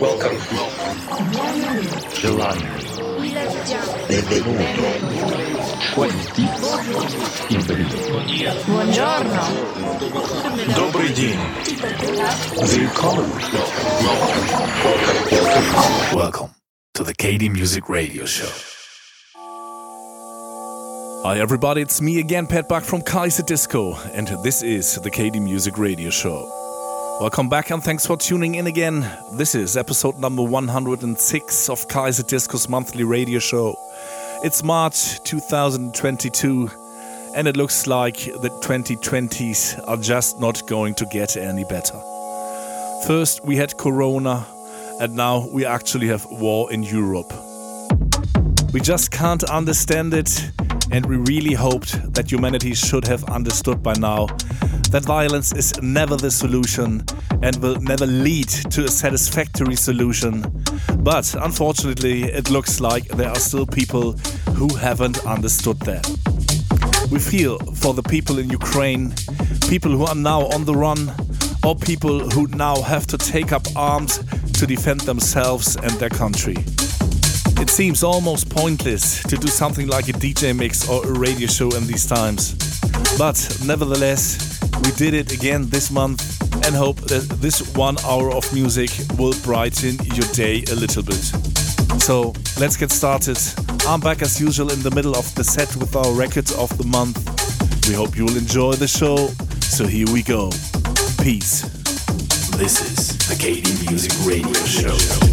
Welcome. July. Benvenuto. Quanti. Benvenuto. Buongiorno. Добрый день. Willkommen. Welcome to the KD Music Radio Show. Hi everybody, it's me again, Pat Buck from Kaiser Disco, and this is the KD Music Radio Show. Welcome back and thanks for tuning in again. This is episode number 106 of Kaiser Disco's monthly radio show. It's March 2022, and it looks like the 2020s are just not going to get any better. First, we had Corona, and now we actually have war in Europe. We just can't understand it, and we really hoped that humanity should have understood by now that violence is never the solution and will never lead to a satisfactory solution. But unfortunately, it looks like there are still people who haven't understood that. We feel for the people in Ukraine, people who are now on the run, or people who now have to take up arms to defend themselves and their country. It seems almost pointless to do something like a DJ mix or a radio show in these times. But nevertheless, we did it again this month and hope that this one hour of music will brighten your day a little bit. So let's get started. I'm back as usual in the middle of the set with our records of the month. We hope you will enjoy the show. So here we go. Peace. This is the KD Music Radio Show.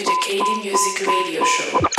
To the KD Music Radio Show.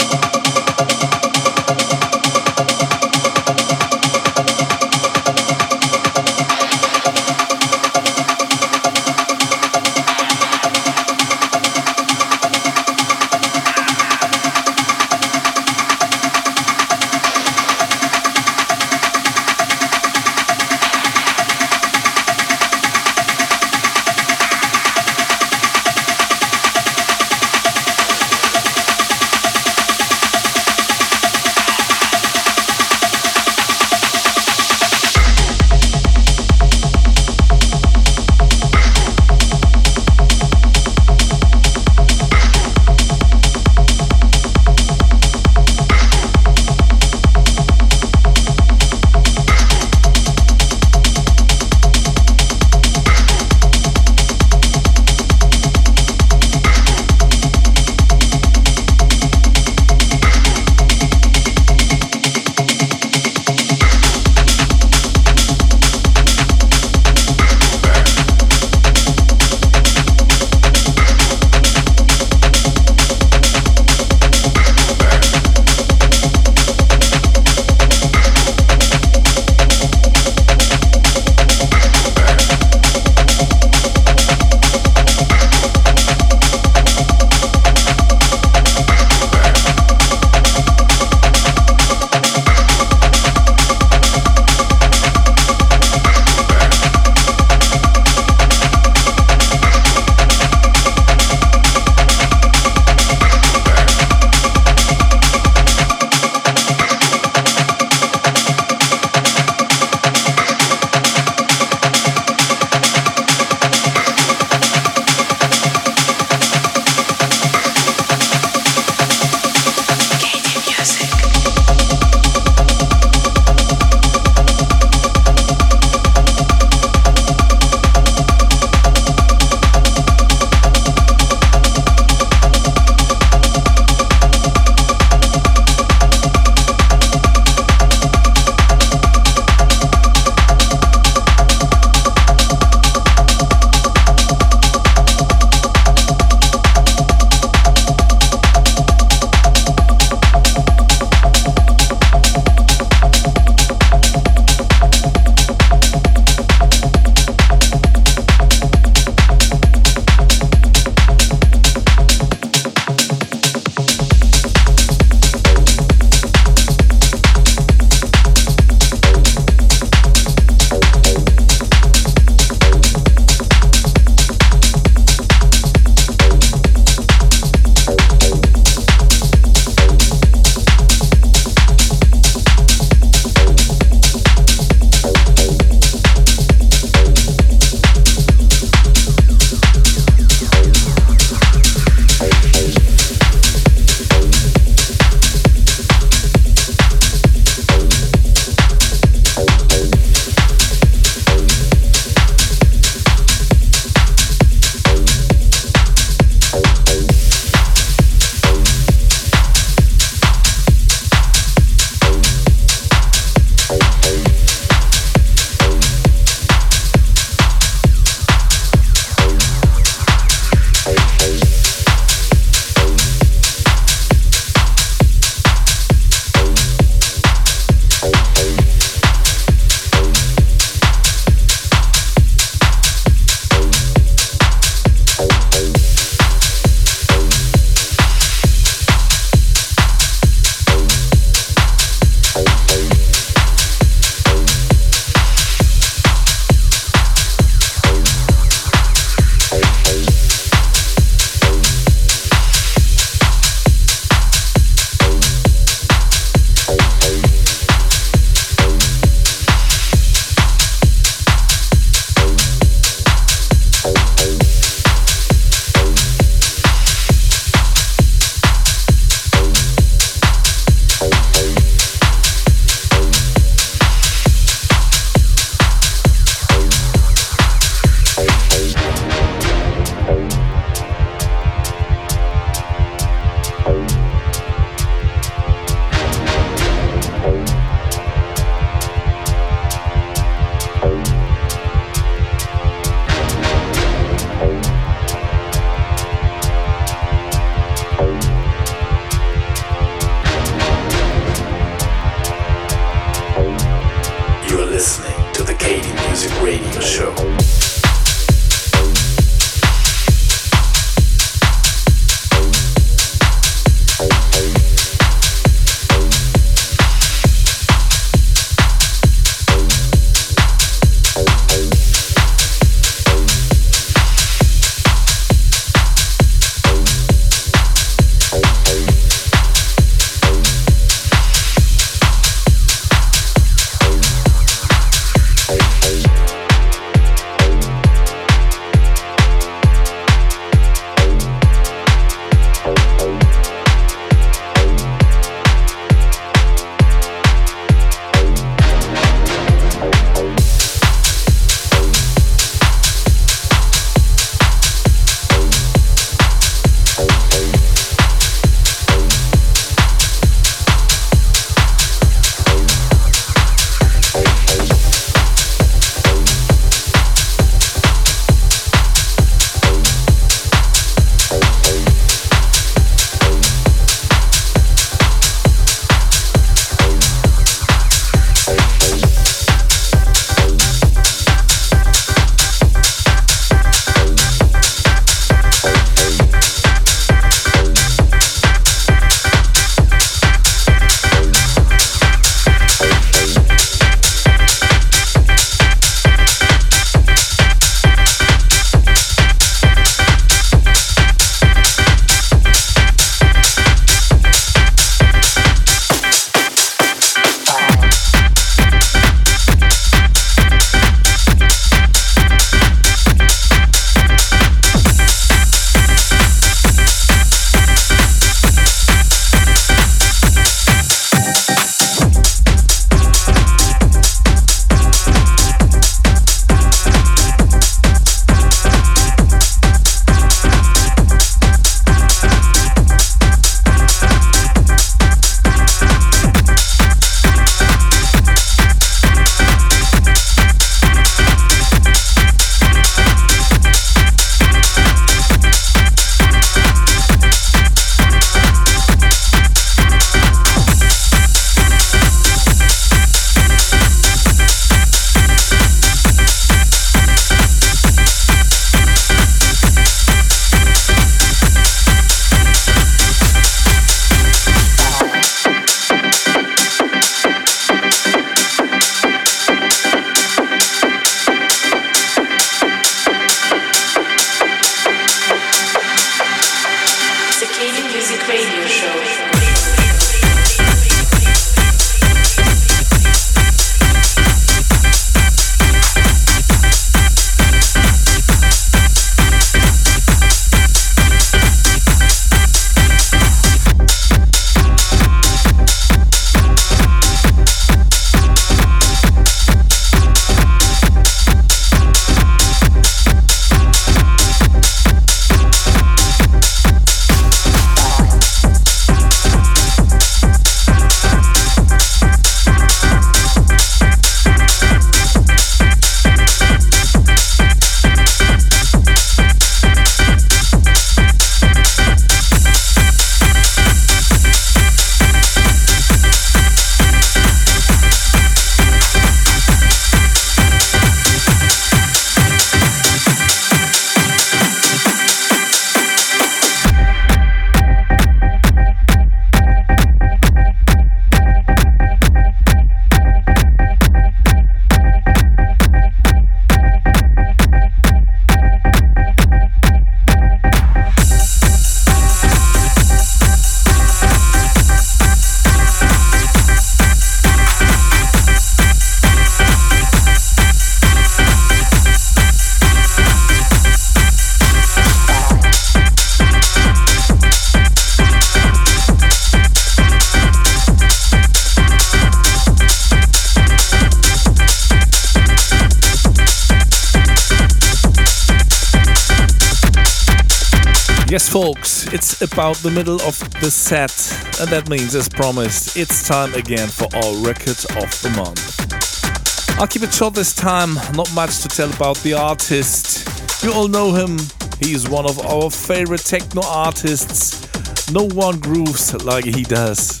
About the middle of the set, and that means, as promised, it's time again for our record of the month. I'll keep it short this time, not much to tell about the artist. You all know him, he's one of our favorite techno artists. No one grooves like he does.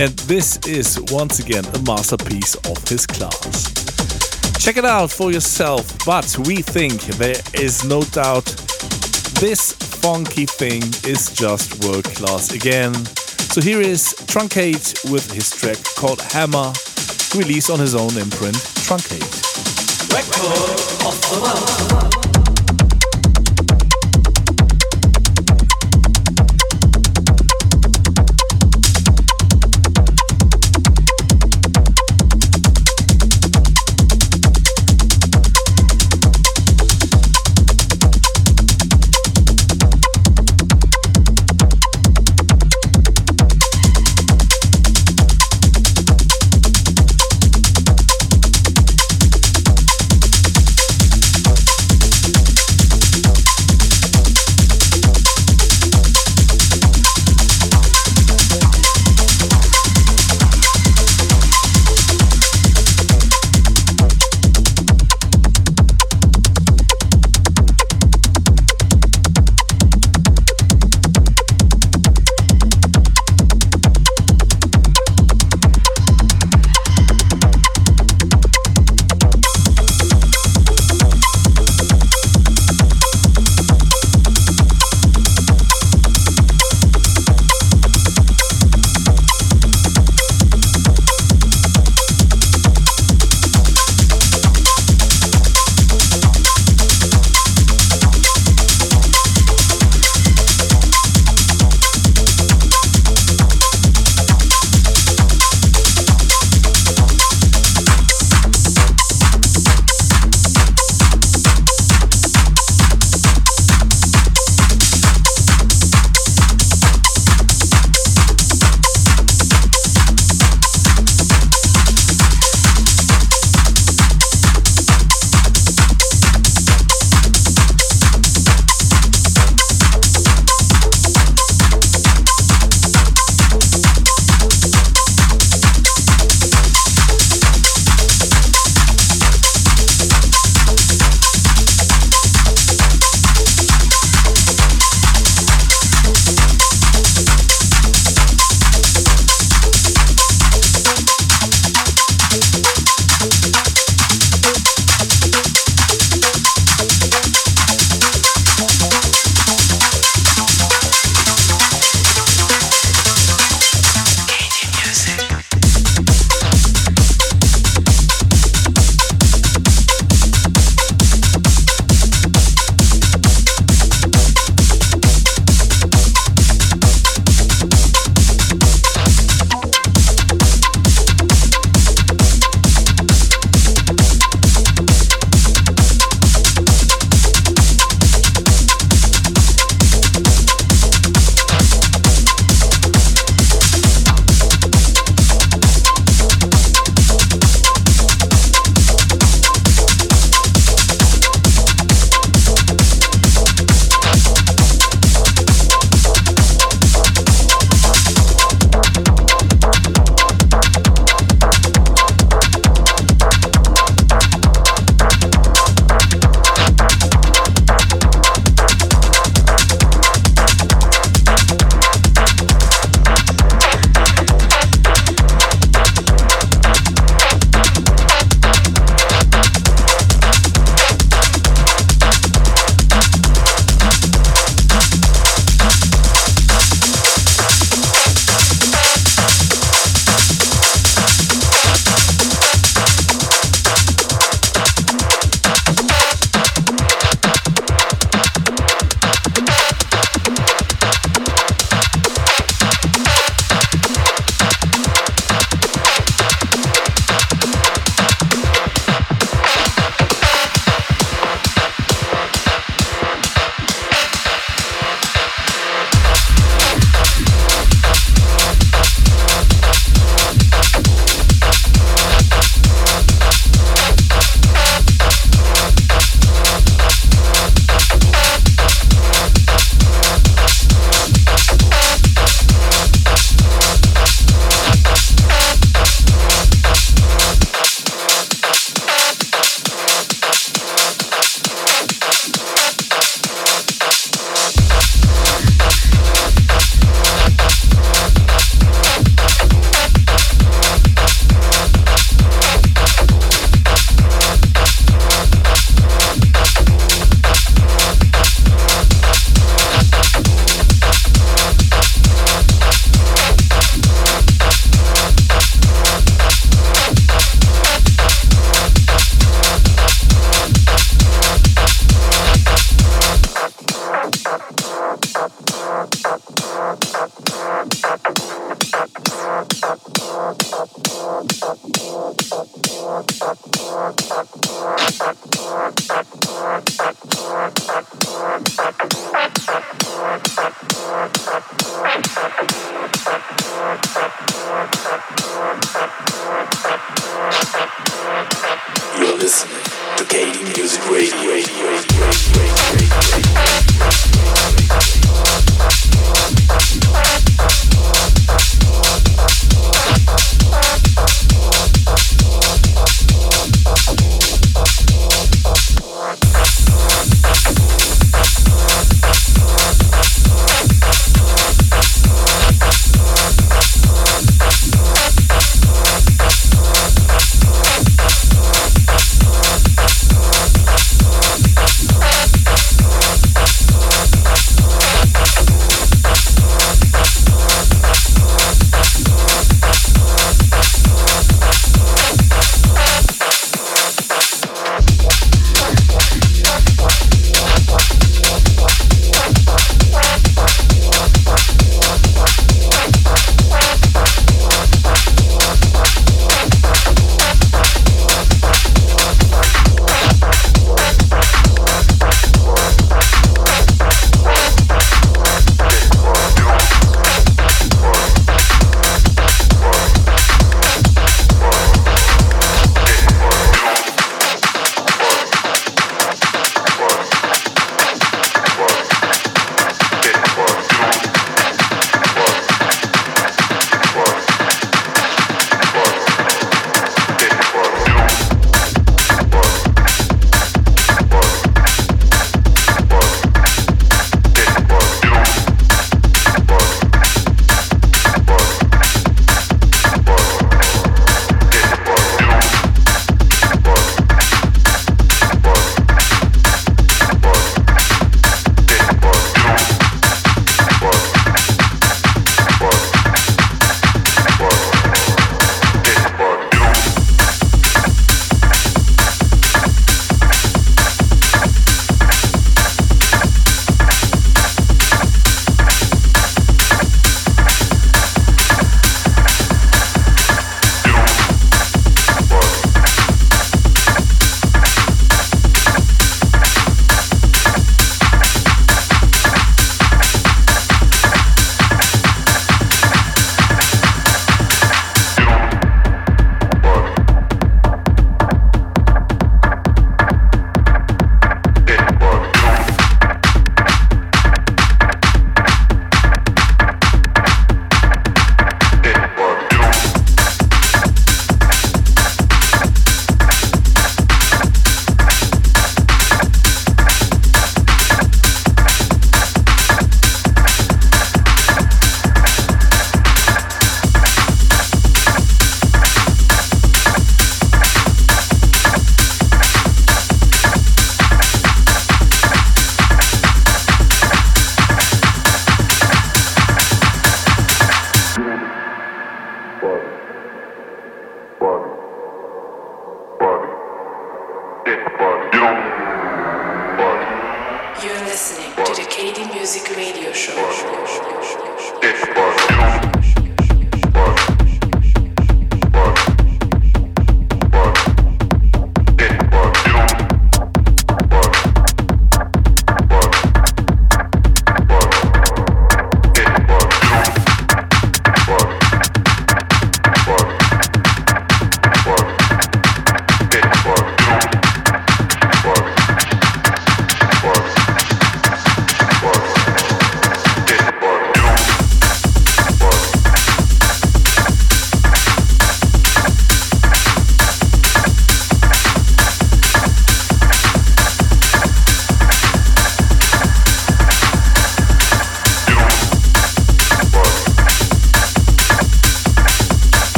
And this is once again a masterpiece of his class. Check it out for yourself, but we think there is no doubt this funky thing is just world class again. So here is Truncate with his track called Hammer, released on his own imprint, Truncate.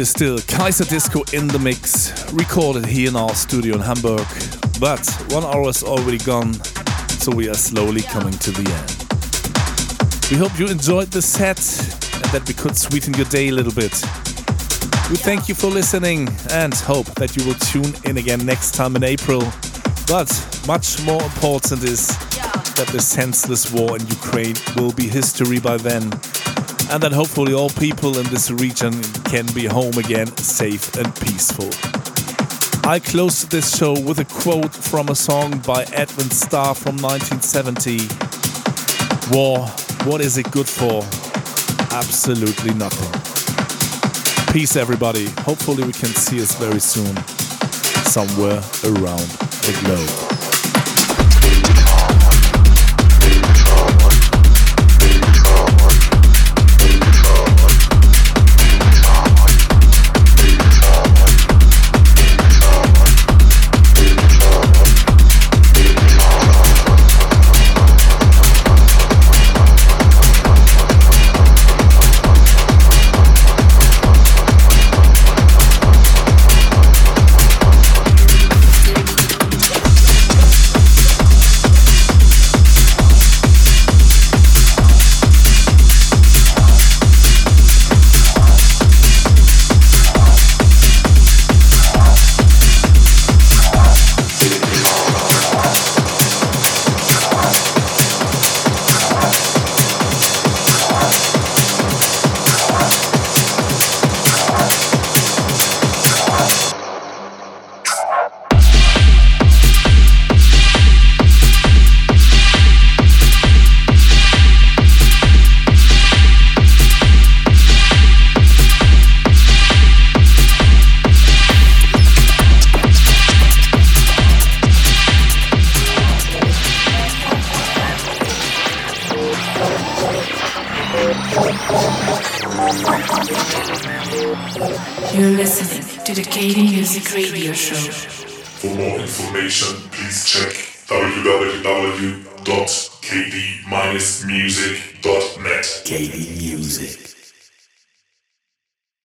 Is still Kaiser Disco in the mix, recorded here in our studio in Hamburg. But one hour is already gone, so we are slowly coming to the end. We hope you enjoyed the set and that we could sweeten your day a little bit. We thank you for listening and hope that you will tune in again next time in April. But much more important is that the senseless war in Ukraine will be history by then and that hopefully all people in this region can be home again safe and peaceful. I close this show with a quote from a song by Edwin Starr from 1970 War, what is it good for? Absolutely nothing. Peace, everybody. Hopefully, we can see us very soon, somewhere around the globe.